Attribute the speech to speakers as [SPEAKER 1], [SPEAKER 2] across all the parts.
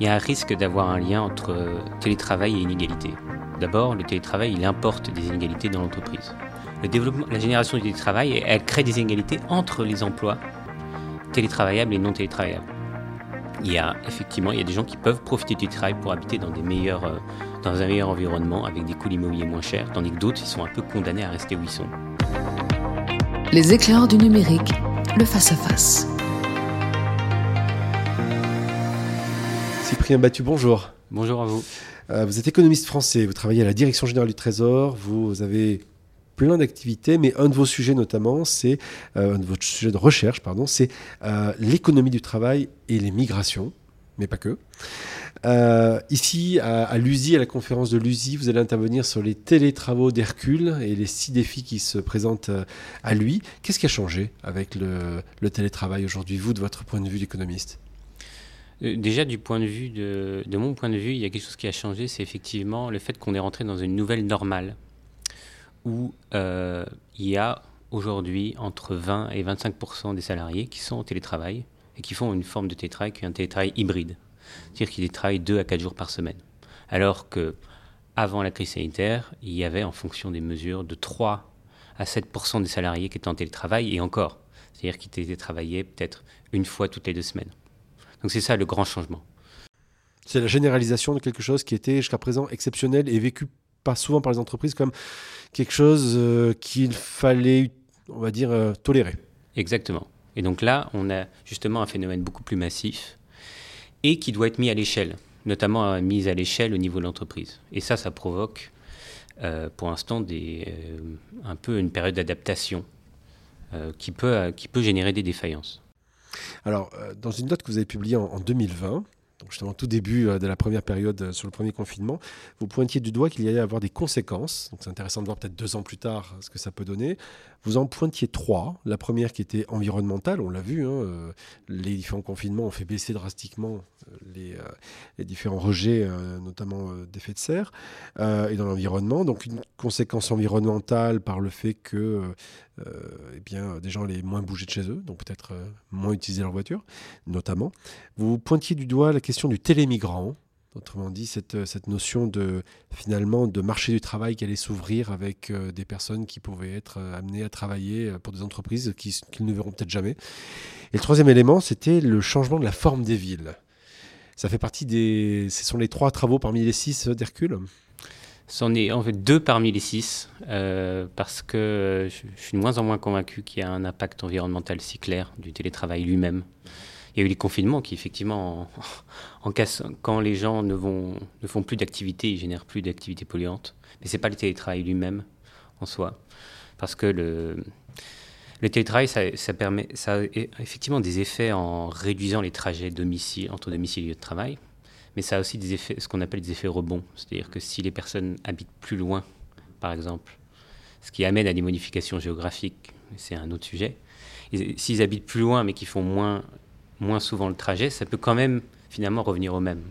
[SPEAKER 1] il y a un risque d'avoir un lien entre télétravail et inégalité. D'abord, le télétravail, il importe des inégalités dans l'entreprise. La génération du télétravail, elle crée des inégalités entre les emplois télétravaillables et non télétravaillables. Il y a effectivement, il y a des gens qui peuvent profiter du travail pour habiter dans, des meilleurs, euh, dans un meilleur environnement avec des coûts d'immobilier moins chers, tandis que d'autres, sont un peu condamnés à rester où ils sont.
[SPEAKER 2] Les éclairs du numérique, le face-à-face.
[SPEAKER 3] Cyprien Battu, bonjour.
[SPEAKER 1] Bonjour à vous.
[SPEAKER 3] Euh, vous êtes économiste français, vous travaillez à la Direction générale du Trésor, vous avez plein d'activités, mais un de vos sujets notamment, c'est euh, un de vos sujets de recherche, pardon, c'est euh, l'économie du travail et les migrations, mais pas que. Euh, ici, à, à l'USI, à la conférence de l'USI, vous allez intervenir sur les télétravaux d'Hercule et les six défis qui se présentent à lui. Qu'est-ce qui a changé avec le, le télétravail aujourd'hui, vous, de votre point de vue d'économiste?
[SPEAKER 1] Déjà, du point de vue de, mon point de vue, il y a quelque chose qui a changé, c'est effectivement le fait qu'on est rentré dans une nouvelle normale où euh, il y a aujourd'hui entre 20 et 25% des salariés qui sont au télétravail et qui font une forme de télétravail qui est un télétravail hybride. C'est-à-dire qu'ils travaillent 2 à 4 jours par semaine. Alors que avant la crise sanitaire, il y avait en fonction des mesures de 3 à 7% des salariés qui étaient en télétravail et encore. C'est-à-dire qu'ils télétravaillaient peut-être une fois toutes les deux semaines. Donc c'est ça le grand changement.
[SPEAKER 3] C'est la généralisation de quelque chose qui était jusqu'à présent exceptionnel et vécu pas souvent par les entreprises comme quelque chose euh, qu'il fallait, on va dire, euh, tolérer.
[SPEAKER 1] Exactement. Et donc là, on a justement un phénomène beaucoup plus massif et qui doit être mis à l'échelle, notamment euh, mis à l'échelle au niveau de l'entreprise. Et ça, ça provoque pour l'instant un peu une période d'adaptation qui, peut, qui peut générer des défaillances.
[SPEAKER 3] Alors, dans une note que vous avez publiée en 2020, donc justement tout début euh, de la première période euh, sur le premier confinement, vous pointiez du doigt qu'il y allait avoir des conséquences. Donc c'est intéressant de voir peut-être deux ans plus tard ce que ça peut donner. Vous en pointiez trois. La première qui était environnementale, on l'a vu, hein, euh, les différents confinements ont fait baisser drastiquement les différents rejets, notamment d'effets de serre, et dans l'environnement. Donc une conséquence environnementale par le fait que eh bien, des gens allaient moins bouger de chez eux, donc peut-être moins utiliser leur voiture, notamment. Vous pointiez du doigt la question du télémigrant, autrement dit cette, cette notion de finalement de marché du travail qui allait s'ouvrir avec euh, des personnes qui pouvaient être euh, amenées à travailler euh, pour des entreprises qu'ils ne verront peut-être jamais. Et le troisième élément, c'était le changement de la forme des villes. Ça fait partie des... Ce sont les trois travaux parmi les six d'Hercule?
[SPEAKER 1] C'en est en fait deux parmi les six, parce que je, suis de moins en moins convaincu qu'il y a un impact environnemental si clair du télétravail lui-même. Il y a eu les confinements qui, effectivement, en, quand les gens ne, font plus d'activité, ils génèrent plus d'activité polluantes. Mais ce n'est pas le télétravail lui-même en soi. Parce que le, télétravail, ça, ça, permet, ça a effectivement des effets en réduisant les trajets domicile, entre domicile et lieu de travail. Mais ça a aussi des effets, ce qu'on appelle des effets rebonds. C'est-à-dire que si les personnes habitent plus loin, par exemple, ce qui amène à des modifications géographiques, c'est un autre sujet. S'ils habitent plus loin mais qui font moins moins souvent le trajet, ça peut quand même finalement revenir au même.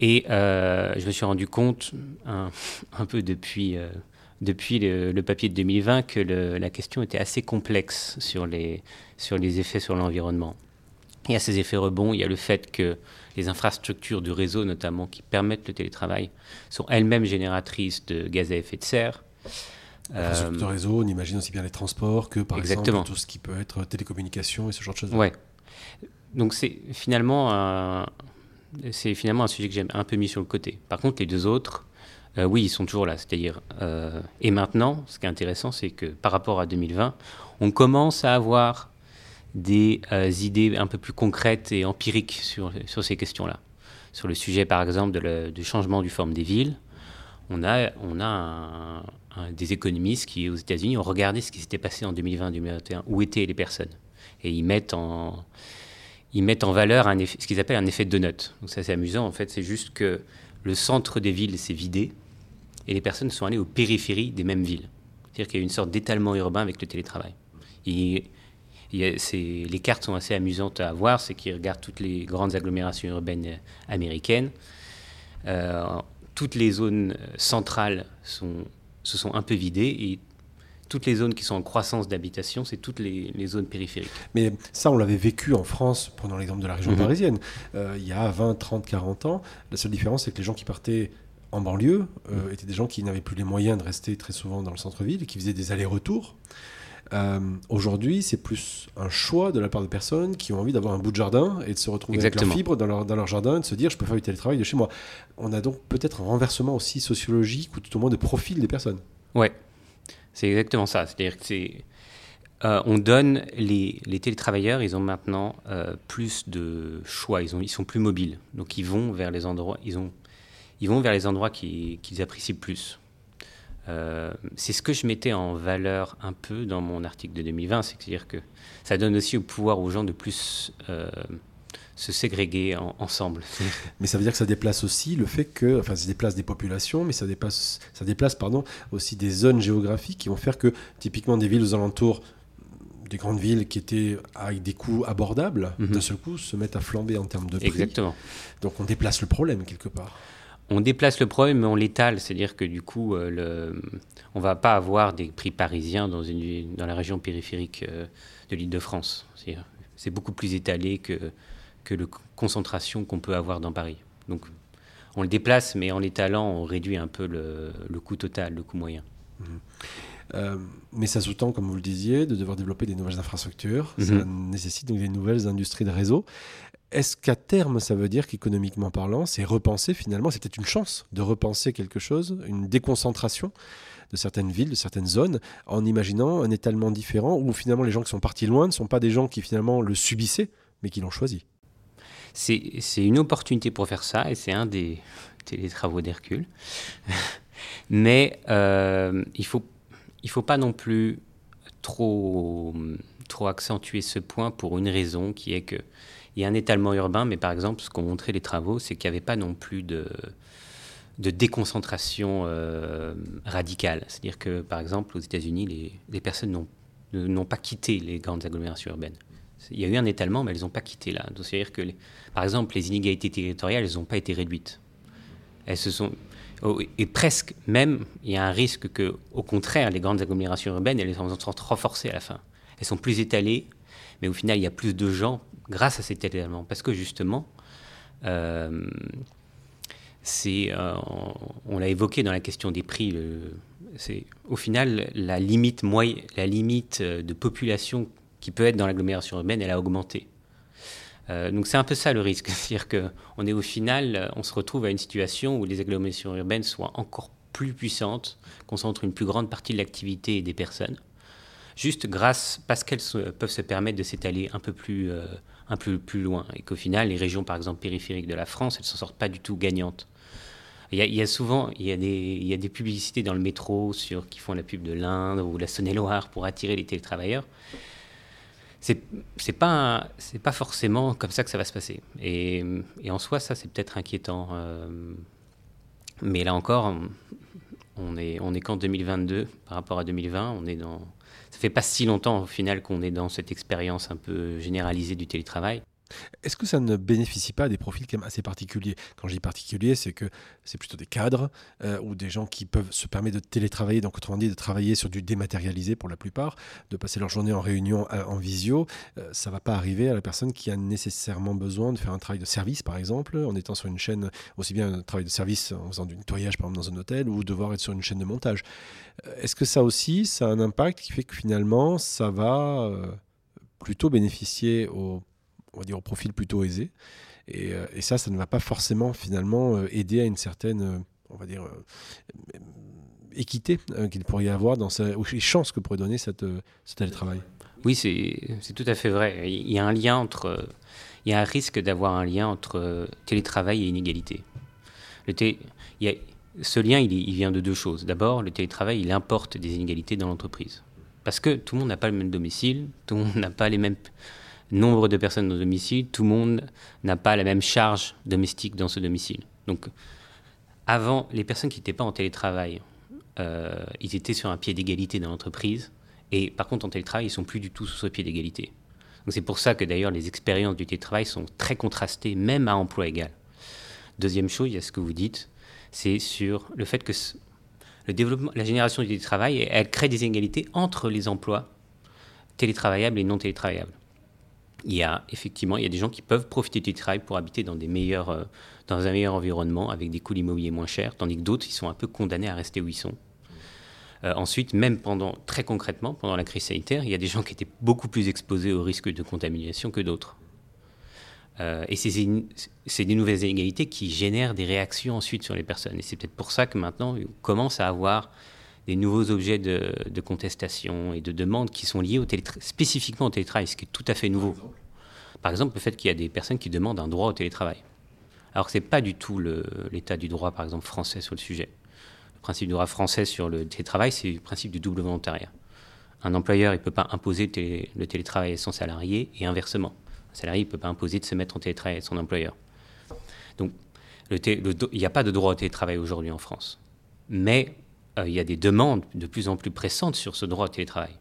[SPEAKER 1] Et euh, je me suis rendu compte un, peu depuis, euh, depuis le, papier de 2020 que la question était assez complexe sur les, sur les effets sur l'environnement. Il y a ces effets rebonds, il y a le fait que les infrastructures du réseau, notamment qui permettent le télétravail, sont elles-mêmes génératrices de gaz à effet de serre.
[SPEAKER 3] Euh, de réseau, on imagine aussi bien les transports que par exemple tout ce qui peut être télécommunication et ce genre de choses.
[SPEAKER 1] Ouais. Donc c'est finalement un, c'est finalement un sujet que j'ai un peu mis sur le côté. Par contre, les deux autres, euh, oui, ils sont toujours là. C'est-à-dire, euh, et maintenant, ce qui est intéressant, c'est que par rapport à 2020, on commence à avoir des idées un peu plus concrètes et empiriques sur, sur ces questions-là. Sur le sujet, par exemple, de du changement du forme des villes, on a, on a des économistes qui, aux États-Unis, ont regardé ce qui s'était passé en 2020-2021, où étaient les personnes? Et ils mettent en, ils mettent en valeur un ce qu'ils appellent un effet de donut. Donc ça, c'est amusant. En fait, c'est juste que le centre des villes s'est vidé et les personnes sont allées aux périphéries des mêmes villes. C'est-à-dire qu'il y a une sorte d'étalement urbain avec le télétravail. Les cartes sont assez amusantes à voir, c'est qu'ils regardent toutes les grandes agglomérations urbaines américaines. Euh, toutes les zones centrales sont se sont un peu vidées et toutes les zones qui sont en croissance d'habitation, c'est toutes les, zones périphériques.
[SPEAKER 3] Mais ça, on l'avait vécu en France, prenant l'exemple de la région mhm. parisienne, euh, il y a 20, 30, 40 ans. La seule différence, c'est que les gens qui partaient en banlieue euh, mhm. étaient des gens qui n'avaient plus les moyens de rester très souvent dans le centre-ville et qui faisaient des allers-retours. Euh, aujourd'hui, c'est plus un choix de la part de personnes qui ont envie d'avoir un bout de jardin et de se retrouver avec leur fibre dans leur, dans leur jardin et de se dire je peux faire du télétravail de chez moi. On a donc peut-être un renversement aussi sociologique ou tout au moins de profil des personnes.
[SPEAKER 1] Ouais, c'est exactement ça. C'est-à-dire que c'est. Euh, on donne les, les, télétravailleurs, ils ont maintenant euh, plus de choix, ils, ont, ils sont plus mobiles, donc ils vont vers les endroits, ils ont, ils vont vers les endroits qu'ils apprécient plus. Euh, c'est ce que je mettais en valeur un peu dans mon article de 2020, c'est-à-dire que ça donne aussi au pouvoir aux gens de plus se ségréguer ensemble.
[SPEAKER 3] Mais ça veut dire que ça déplace aussi le fait que, enfin, ça déplace des populations, mais ça déplace, ça déplace pardon, aussi des zones géographiques qui vont faire que, typiquement, des villes aux alentours des grandes villes qui étaient avec des coûts abordables, mhm. d'un seul coup, se mettent à flamber en termes de prix.
[SPEAKER 1] Exactement.
[SPEAKER 3] Donc on déplace le problème quelque part.
[SPEAKER 1] On déplace le problème, mais on l'étale. C'est-à-dire que du coup, euh, le... on ne va pas avoir des prix parisiens dans, une... dans la région périphérique euh, de l'île de France. C'est beaucoup plus étalé que que la concentration qu'on peut avoir dans Paris. Donc on le déplace, mais en l'étalant, on réduit un peu le, coût total, le coût moyen.
[SPEAKER 3] Mhm. Euh, mais ça sous-tend, comme vous le disiez, de devoir développer des nouvelles infrastructures. Ça mhm. nécessite donc des nouvelles industries de réseau. Est-ce qu'à terme, ça veut dire qu'économiquement parlant, c'est repenser finalement, c'est peut-être une chance de repenser quelque chose, une déconcentration de certaines villes, de certaines zones, en imaginant un étalement différent où finalement les gens qui sont partis loin ne sont pas des gens qui finalement le subissaient, mais qui l'ont choisi?
[SPEAKER 1] C'est une opportunité pour faire ça et c'est un des, travaux d'Hercule. Mais euh, il ne faut, il faut pas non plus trop, trop accentuer ce point pour une raison qui est qu'il a un étalement urbain, mais par exemple, ce qu'ont montré les travaux, c'est qu'il n'y avait pas non plus de, déconcentration euh, radicale. C'est-à-dire que, par exemple, aux États-Unis, les, personnes n'ont pas quitté les grandes agglomérations urbaines. Il y a eu un étalement, mais elles n'ont pas quitté là. C'est-à-dire que, par exemple, les inégalités territoriales, elles n'ont pas été réduites. Elles se sont oh, et presque même, il y a un risque que, au contraire, les grandes agglomérations urbaines, elles sont renforcées à la fin. Elles sont plus étalées, mais au final, il y a plus de gens grâce à cet étalement, parce que justement, euh, euh, on, l'a évoqué dans la question des prix. c'est au final la limite la limite de population qui peut être dans l'agglomération urbaine, elle a augmenté. Euh, donc c'est un peu ça le risque, c'est-à-dire qu'on est au final, on se retrouve à une situation où les agglomérations urbaines soient encore plus puissantes, concentrent une plus grande partie de l'activité des personnes, juste grâce, parce qu'elles peuvent se permettre de s'étaler un peu plus, euh, un peu plus loin, et qu'au final, les régions, par exemple, périphériques de la France, elles ne s'en sortent pas du tout gagnantes. Il y, a, souvent, il y a, des, il y a des publicités dans le métro sur, qui font la pub de l'Inde ou la Saône-et-Loire pour attirer les télétravailleurs c'est c'est pas pas forcément comme ça que ça va se passer. Et, et en soi, ça c'est peut-être inquiétant. Euh, mais là encore, on est on est qu'en 2022 par rapport à 2020. On est dans ça fait pas si longtemps au final qu'on est dans cette expérience un peu généralisée du télétravail.
[SPEAKER 3] Est-ce que ça ne bénéficie pas des profils quand même assez particuliers? Quand je dis particulier, c'est que c'est plutôt des cadres euh, ou des gens qui peuvent se permettre de télétravailler, donc autrement dit de travailler sur du dématérialisé pour la plupart, de passer leur journée en réunion euh, en visio. Euh, ça ne va pas arriver à la personne qui a nécessairement besoin de faire un travail de service, par exemple, en étant sur une chaîne, aussi bien un travail de service en faisant du nettoyage, par exemple, dans un hôtel, ou devoir être sur une chaîne de montage. Est-ce que ça aussi, ça a un impact qui fait que finalement, ça va plutôt bénéficier aux on va dire, au profil plutôt aisé. Et, euh, ça, ça ne va pas forcément finalement euh, aider à une certaine, euh, on va dire, équité qu'il pourrait y avoir dans sa, chances que pourrait donner cette, ce télétravail.
[SPEAKER 1] Oui, c'est tout à fait vrai. Il y a un lien entre, il y a un risque d'avoir un lien entre télétravail et inégalité. Le il y a, ce lien, il, vient de deux choses. D'abord, le télétravail, il importe des inégalités dans l'entreprise. Parce que tout le monde n'a pas le même domicile, tout le monde n'a pas les mêmes nombre de personnes dans le domicile, tout le monde n'a pas la même charge domestique dans ce domicile. Donc, avant, les personnes qui n'étaient pas en télétravail, euh, ils étaient sur un pied d'égalité dans l'entreprise. Et par contre, en télétravail, ils sont plus du tout sur ce pied d'égalité. Donc c'est pour ça que d'ailleurs les expériences du télétravail sont très contrastées, même à emploi égal. Deuxième chose, il y a ce que vous dites, c'est sur le fait que le développement, la génération du télétravail, elle crée des inégalités entre les emplois télétravaillables et non télétravaillables. Il y a effectivement, il y a des gens qui peuvent profiter du télétravail pour habiter dans des meilleurs, euh, dans un meilleur environnement avec des coûts immobiliers moins chers, tandis que d'autres, ils sont un peu condamnés à rester où ils sont. Euh, ensuite, même pendant, très concrètement, pendant la crise sanitaire, il y a des gens qui étaient beaucoup plus exposés au risque de contamination que d'autres. Euh, et c'est des nouvelles inégalités qui génèrent des réactions ensuite sur les personnes. Et c'est peut-être pour ça que maintenant, on commence à avoir des nouveaux objets de, contestation et de demande qui sont liés spécifiquement au télétravail, ce qui est tout à fait nouveau. Par exemple, le fait qu'il y a des personnes qui demandent un droit au télétravail. Alors que ce n'est pas du tout l'état du droit, par exemple, français sur le sujet. Le principe du droit français sur le télétravail, c'est le principe du double volontariat. Un employeur, il ne peut pas imposer le télétravail à son salarié et inversement. Un salarié ne peut pas imposer de se mettre en télétravail à son employeur. Donc, il n'y a pas de droit au télétravail aujourd'hui en France. Mais euh, il y a des demandes de plus en plus pressantes sur ce droit au télétravail.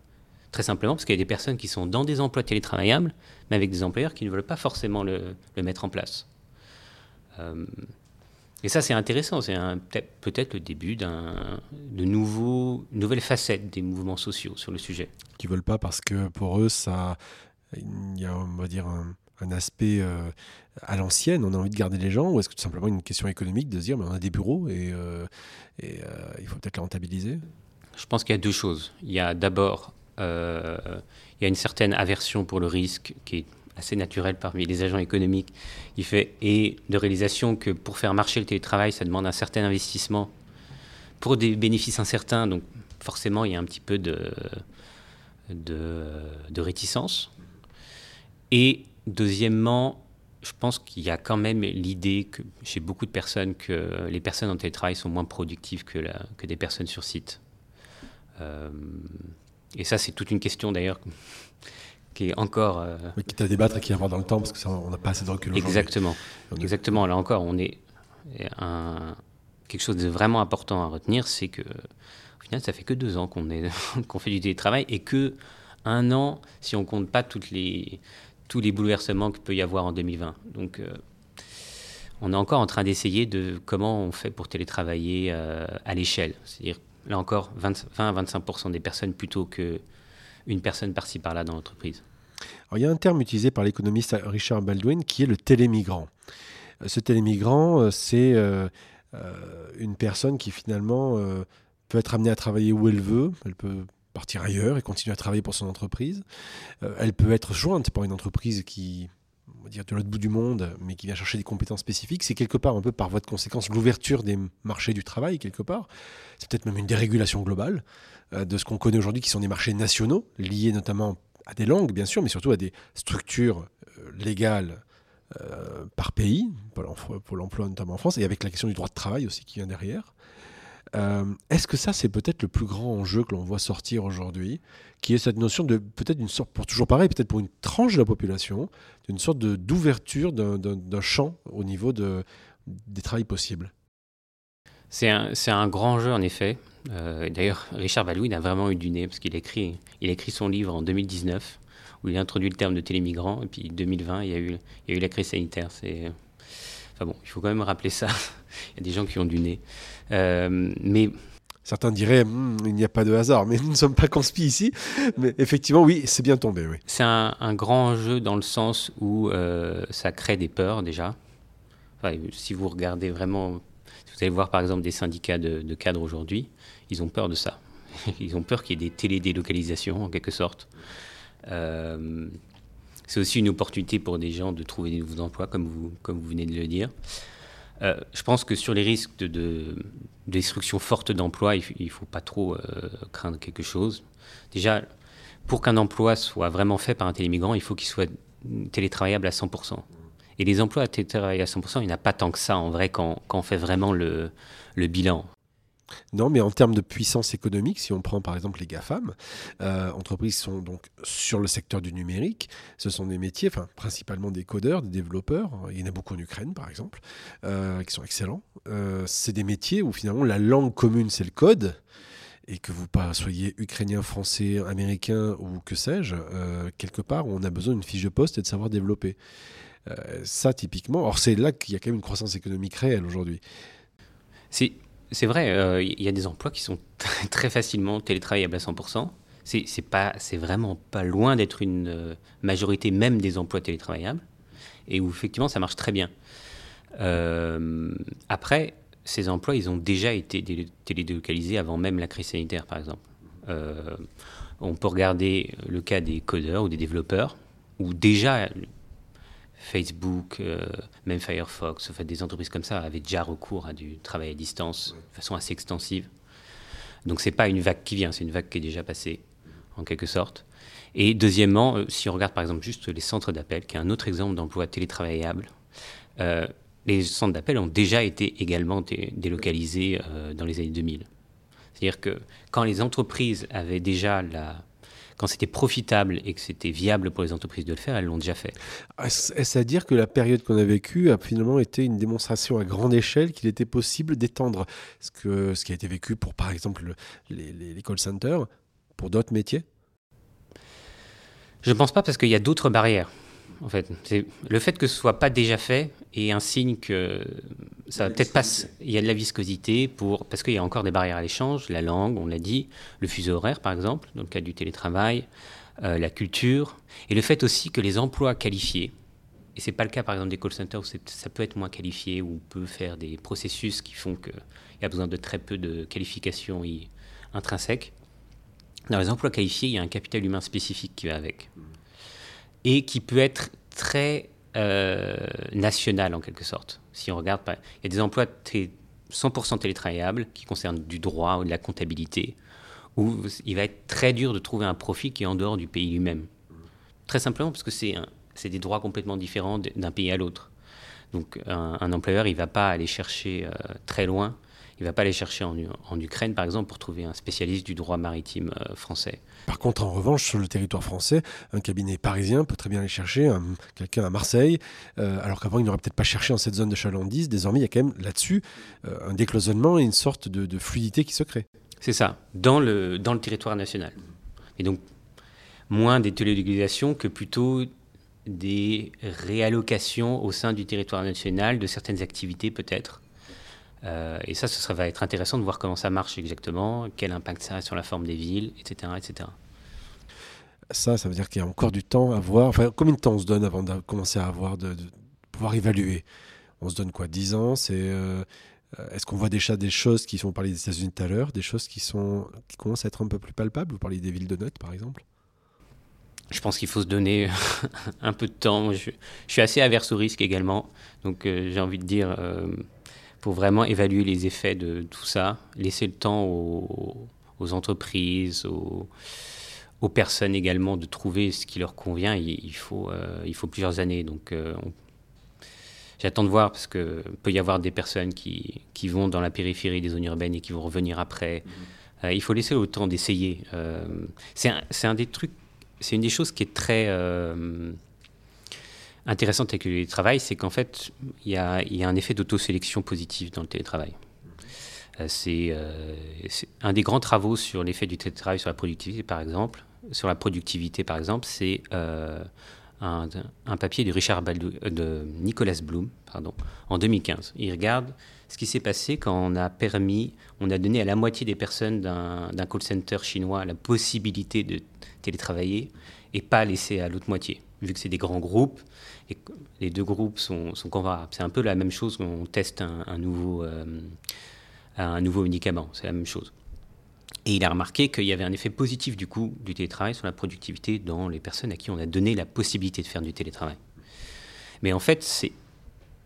[SPEAKER 1] Très simplement parce qu'il y a des personnes qui sont dans des emplois télétravaillables, mais avec des employeurs qui ne veulent pas forcément le, mettre en place. Euh, et ça, c'est intéressant. C'est peut-être le début de nouveaux, nouvelles facettes des mouvements sociaux sur le sujet.
[SPEAKER 3] Qui ne veulent pas parce que pour eux, ça, il y a, on va dire, un, aspect euh, à l'ancienne, on a envie de garder les gens, ou est-ce que tout simplement une question économique de se dire, mais on a des bureaux et, euh, euh, il faut peut-être les rentabiliser?
[SPEAKER 1] Je pense qu'il y a deux choses. Il y a d'abord, il y a une certaine aversion pour le risque qui est assez naturelle parmi les agents économiques, il fait, et de réalisation que pour faire marcher le télétravail, ça demande un certain investissement pour des bénéfices incertains, donc forcément il y a un petit peu de, de, de réticence. Et deuxièmement, je pense qu'il y a quand même l'idée que chez beaucoup de personnes que les personnes en télétravail sont moins productives que, la, que des personnes sur site. Euh, et ça, c'est toute une question d'ailleurs qui est encore. Euh,
[SPEAKER 3] qui est à débattre et qui est à voir dans le temps parce qu'on n'a pas assez de recul
[SPEAKER 1] Exactement. Exactement. Là encore, on est un, quelque chose de vraiment important à retenir, c'est que au final, ça fait que deux ans qu'on qu'on fait du télétravail et que un an, si on compte pas toutes les tous les bouleversements qu'il peut y avoir en 2020. Donc, euh, on est encore en train d'essayer de comment on fait pour télétravailler euh, à l'échelle. C'est-à-dire, là encore, 20, à 25% des personnes plutôt qu'une personne par-ci par-là dans l'entreprise.
[SPEAKER 3] il y a un terme utilisé par l'économiste Richard Baldwin qui est le télémigrant. Euh, ce télémigrant, c'est une personne qui finalement peut être amenée à travailler où elle veut. Elle peut partir ailleurs et continuer à travailler pour son entreprise. Euh, elle peut être jointe par une entreprise qui, on va dire, de l'autre bout du monde, mais qui vient chercher des compétences spécifiques. C'est quelque part, un peu par voie de conséquence, l'ouverture des marchés du travail, quelque part. C'est peut-être même une dérégulation globale euh, de ce qu'on connaît aujourd'hui, qui sont des marchés nationaux, liés notamment à des langues, bien sûr, mais surtout à des structures euh, légales par pays, pour l'emploi notamment en France, et avec la question du droit de travail aussi qui vient derrière. Euh, est-ce que ça, c'est peut-être le plus grand enjeu que l'on voit sortir aujourd'hui, qui est cette notion de peut-être une sorte, pour toujours pareil, peut-être pour une tranche de la population, d'une sorte d'ouverture d'un champ au niveau de, des travails possibles?
[SPEAKER 1] C'est un, un, grand jeu en effet. Euh, d'ailleurs, Richard Baldwin a vraiment eu du nez parce qu'il écrit, il écrit son livre en 2019 où il a introduit le terme de télémigrant et puis 2020 il y a eu, il y a eu la crise sanitaire. Enfin bon, il faut quand même rappeler ça. il y a des gens qui ont du nez. Euh, mais
[SPEAKER 3] Certains diraient hmm, il n'y a pas de hasard, mais nous ne sommes pas conspi ici. Mais effectivement, oui, c'est bien tombé. Oui.
[SPEAKER 1] C'est un, grand jeu dans le sens où euh, ça crée des peurs déjà. si vous regardez vraiment, vous allez voir par exemple des syndicats de, cadres aujourd'hui, ils ont peur de ça. Ils ont peur qu'il y ait des télédélocalisations en quelque sorte. Euh, c'est aussi une opportunité pour des gens de trouver des nouveaux emplois, comme vous, comme vous venez de le dire. Euh, je pense que sur les risques de, destruction forte d'emplois, il ne faut pas trop euh, craindre quelque chose. Déjà, pour qu'un emploi soit vraiment fait par un télémigrant, il faut qu'il soit télétravaillable à 100%. Et les emplois télétravaillés à 100%, il n'y en a pas tant que ça en vrai quand, quand on fait vraiment le, le bilan.
[SPEAKER 3] Non, mais en termes de puissance économique, si on prend par exemple les GAFAM, euh, entreprises sont donc sur le secteur du numérique, ce sont des métiers, enfin principalement des codeurs, des développeurs, il y en a beaucoup en Ukraine par exemple, euh, qui sont excellents. Euh, c'est des métiers où finalement la langue commune c'est le code, et que vous soyez ukrainien, français, américain ou que sais-je, quelque part on a besoin d'une fiche de poste et de savoir développer. ça typiquement, or c'est là qu'il y a quand même une croissance économique réelle aujourd'hui.
[SPEAKER 1] C'est c'est vrai, il y a des emplois qui sont très facilement télétravaillables à 100%. C'est, c'est, vraiment pas loin d'être une majorité même des emplois télétravaillables, et où effectivement ça marche très bien. après, ces emplois, ils ont déjà été télélocalisés avant même la crise sanitaire, par exemple. on peut regarder le cas des codeurs ou des développeurs, où déjà Facebook, euh, même Firefox, fait, des entreprises comme ça avaient déjà recours à du travail à distance de façon assez extensive. Donc c'est pas une vague qui vient, c'est une vague qui est déjà passée, en quelque sorte. Et deuxièmement, euh, si on regarde par exemple juste les centres d'appel, qui est un autre exemple d'emploi télétravaillable, euh, les centres d'appel ont déjà été également délocalisés dans les années 2000. C'est-à-dire que quand les entreprises avaient déjà la quand c'était profitable et que c'était viable pour les entreprises de le faire, elles l'ont déjà fait.
[SPEAKER 3] Est-ce à dire que la période qu'on a vécue a finalement été une démonstration à grande échelle qu'il était possible d'étendre ce, que, ce qui a été vécu pour, par exemple, les, les call centers pour d'autres métiers?
[SPEAKER 1] Je ne pense pas parce qu'il y a d'autres barrières en fait. Le fait que ce soit pas déjà fait est un signe que ça va peut-être pas. Il y a de la viscosité pour parce qu'il y a encore des barrières à l'échange, la langue, on l'a dit, le fuseau horaire par exemple, dans le cas du télétravail, euh, la culture, et le fait aussi que les emplois qualifiés, et c'est pas le cas par exemple des call centers où ça peut être moins qualifié, où on peut faire des processus qui font qu'il y a besoin de très peu de qualifications intrinsèques. Dans les emplois qualifiés, il y a un capital humain spécifique qui va avec et qui peut être très euh, national en quelque sorte. Si on regarde, il y a des emplois 100% télétravaillables qui concernent du droit ou de la comptabilité, où il va être très dur de trouver un profit qui est en dehors du pays lui-même. Très simplement parce que c'est des droits complètement différents d'un pays à l'autre. Donc un, employeur, il ne va pas aller chercher euh, très loin il ne va pas aller chercher en, Ukraine, par exemple, pour trouver un spécialiste du droit maritime euh, français.
[SPEAKER 3] Par contre, en revanche, sur le territoire français, un cabinet parisien peut très bien aller chercher quelqu'un à Marseille, euh, alors qu'avant, il n'aurait peut-être pas cherché dans cette zone de chalandise. Désormais, il y a quand même là-dessus euh, un décloisonnement et une sorte de, fluidité qui se crée.
[SPEAKER 1] C'est ça, dans le, dans le territoire national. Et donc, moins des télélocalisations que plutôt des réallocations au sein du territoire national de certaines activités peut-être euh, et ça, ce va être intéressant de voir comment ça marche exactement, quel impact ça a sur la forme des villes, etc. etc.
[SPEAKER 3] Ça, ça veut dire qu'il y a encore du temps à voir. Enfin, combien de temps on se donne avant de commencer à avoir, de, pouvoir évaluer? On se donne quoi? 10 ans? C'est euh, Est-ce qu'on voit déjà des choses qui sont parlées des États-Unis tout à l'heure, des choses qui, sont, qui commencent à être un peu plus palpables? Vous parlez des villes de notes, par exemple?
[SPEAKER 1] Je pense qu'il faut se donner un peu de temps. Je, suis assez averse au risque également. Donc euh, j'ai envie de dire, pour vraiment évaluer les effets de tout ça, laisser le temps aux, entreprises, aux, personnes également de trouver ce qui leur convient. Il, faut, euh, il faut plusieurs années. Donc, euh, j'attends de voir parce que peut y avoir des personnes qui, qui, vont dans la périphérie des zones urbaines et qui vont revenir après. Mm-hmm. Euh, il faut laisser le temps d'essayer. c'est un, un, des trucs, c'est une des choses qui est très intéressante avec le télétravail, c'est qu'en fait, il y a, un effet d'autosélection positive dans le télétravail. Euh, euh, c'est un des grands travaux sur l'effet du télétravail sur la productivité, par exemple. Sur la productivité, par exemple, c'est euh, un, papier de Nicolas Bloom, pardon, en 2015. Il regarde ce qui s'est passé quand on a permis, on a donné à la moitié des personnes d'un call center chinois la possibilité de télétravailler et pas laisser à l'autre moitié vu que c'est des grands groupes, et les deux groupes sont, sont comparables. C'est un peu la même chose quand on teste un, nouveau, euh, un nouveau médicament, c'est la même chose. Et il a remarqué qu'il y avait un effet positif du coup du télétravail sur la productivité dans les personnes à qui on a donné la possibilité de faire du télétravail. Mais en fait, c'est,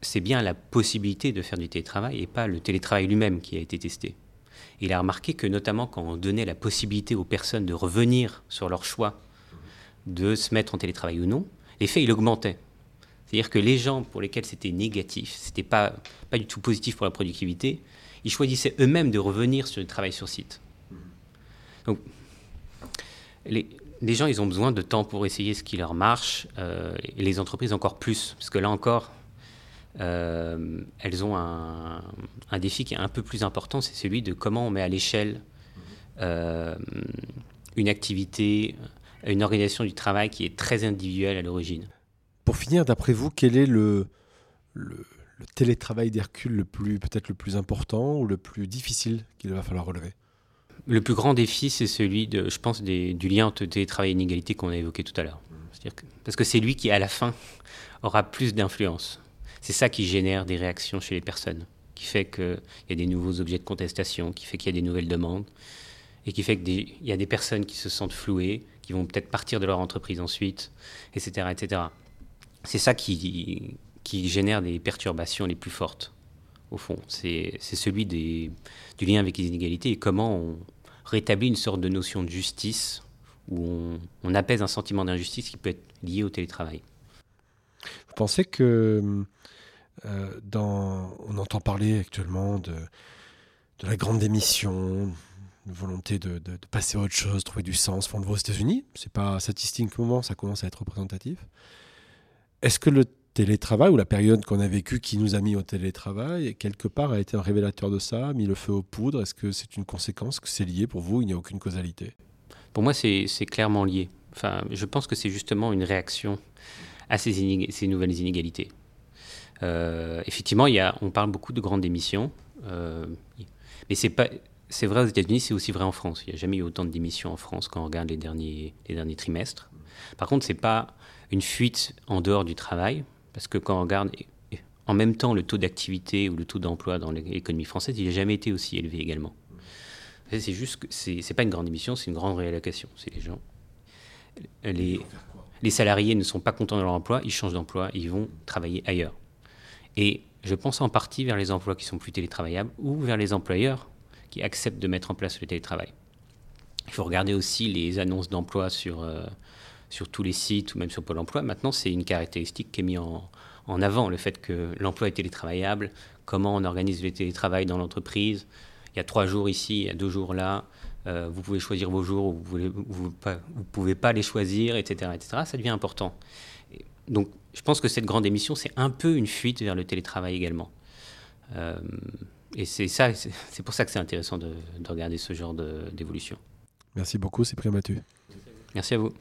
[SPEAKER 1] c'est bien la possibilité de faire du télétravail et pas le télétravail lui-même qui a été testé. il a remarqué que notamment quand on donnait la possibilité aux personnes de revenir sur leur choix de se mettre en télétravail ou non, l'effet il augmentait. C'est-à-dire que les gens pour lesquels c'était négatif, c'était pas, pas du tout positif pour la productivité, ils choisissaient eux-mêmes de revenir sur le travail sur site. Donc, les, les, gens, ils ont besoin de temps pour essayer ce qui leur marche, euh, et les entreprises encore plus, parce que là encore, euh, elles ont un, défi qui est un peu plus important, c'est celui de comment on met à l'échelle euh, une activité, une organisation du travail qui est très individuelle à l'origine.
[SPEAKER 3] Pour finir, d'après vous, quel est le, le, le télétravail d'Hercule le plus peut-être le plus important ou le plus difficile qu'il va falloir relever?
[SPEAKER 1] Le plus grand défi, c'est celui, de, je pense, des, du lien entre télétravail et inégalité qu'on a évoqué tout à l'heure. parce que c'est lui qui, à la fin, aura plus d'influence. C'est ça qui génère des réactions chez les personnes, qui fait qu'il y a des nouveaux objets de contestation, qui fait qu'il y a des nouvelles demandes, et qui fait qu'il y a des personnes qui se sentent flouées, qui vont peut-être partir de leur entreprise ensuite, etc. etc. C'est ça qui, qui génère des perturbations les plus fortes, au fond. C'est celui des, du lien avec les inégalités et comment on rétablit une sorte de notion de justice où on, apaise un sentiment d'injustice qui peut être lié au télétravail.
[SPEAKER 3] Vous pensez que euh, dans, on entend parler actuellement de, de la grande démission, une volonté de, de, passer à autre chose, trouver du sens, fondre aux États-Unis. C'est pas statistiquement, ça commence à être représentatif. Est-ce que le télétravail ou la période qu'on a vécue qui nous a mis au télétravail, quelque part a été un révélateur de ça, mis le feu aux poudres? Est-ce que c'est une conséquence que c'est lié pour vous? Il n'y a aucune causalité
[SPEAKER 1] Pour moi, c'est clairement lié. Enfin, je pense que c'est justement une réaction à ces, ces nouvelles inégalités. Euh, effectivement, y a, on parle beaucoup de grandes démissions, euh, mais c'est pas. C'est vrai aux États-Unis, c'est aussi vrai en France. Il n'y a jamais eu autant de démissions en France quand on regarde les derniers, les derniers trimestres. Par contre, c'est pas une fuite en dehors du travail, parce que quand on regarde en même temps le taux d'activité ou le taux d'emploi dans l'économie française, il n'a jamais été aussi élevé également. C'est juste que c'est pas une grande émission, c'est une grande réallocation. C'est les gens. Les, les salariés ne sont pas contents de leur emploi, ils changent d'emploi, ils vont travailler ailleurs. Et je pense en partie vers les emplois qui sont plus télétravaillables ou vers les employeurs qui acceptent de mettre en place le télétravail. Il faut regarder aussi les annonces d'emploi sur, euh, sur tous les sites ou même sur Pôle emploi. Maintenant, c'est une caractéristique qui est mise en, en avant, le fait que l'emploi est télétravaillable, comment on organise le télétravail dans l'entreprise. Il y a trois jours ici, il y a deux jours là. Euh, vous pouvez choisir vos jours, vous ne vous, vous pouvez pas les choisir, etc., etc. Ça devient important. Donc, je pense que cette grande émission, c'est un peu une fuite vers le télétravail également. Euh, et c'est ça, c'est pour ça que c'est intéressant de, de, regarder ce genre d'évolution.
[SPEAKER 3] Merci beaucoup, c'est Mathieu.
[SPEAKER 1] Merci à vous.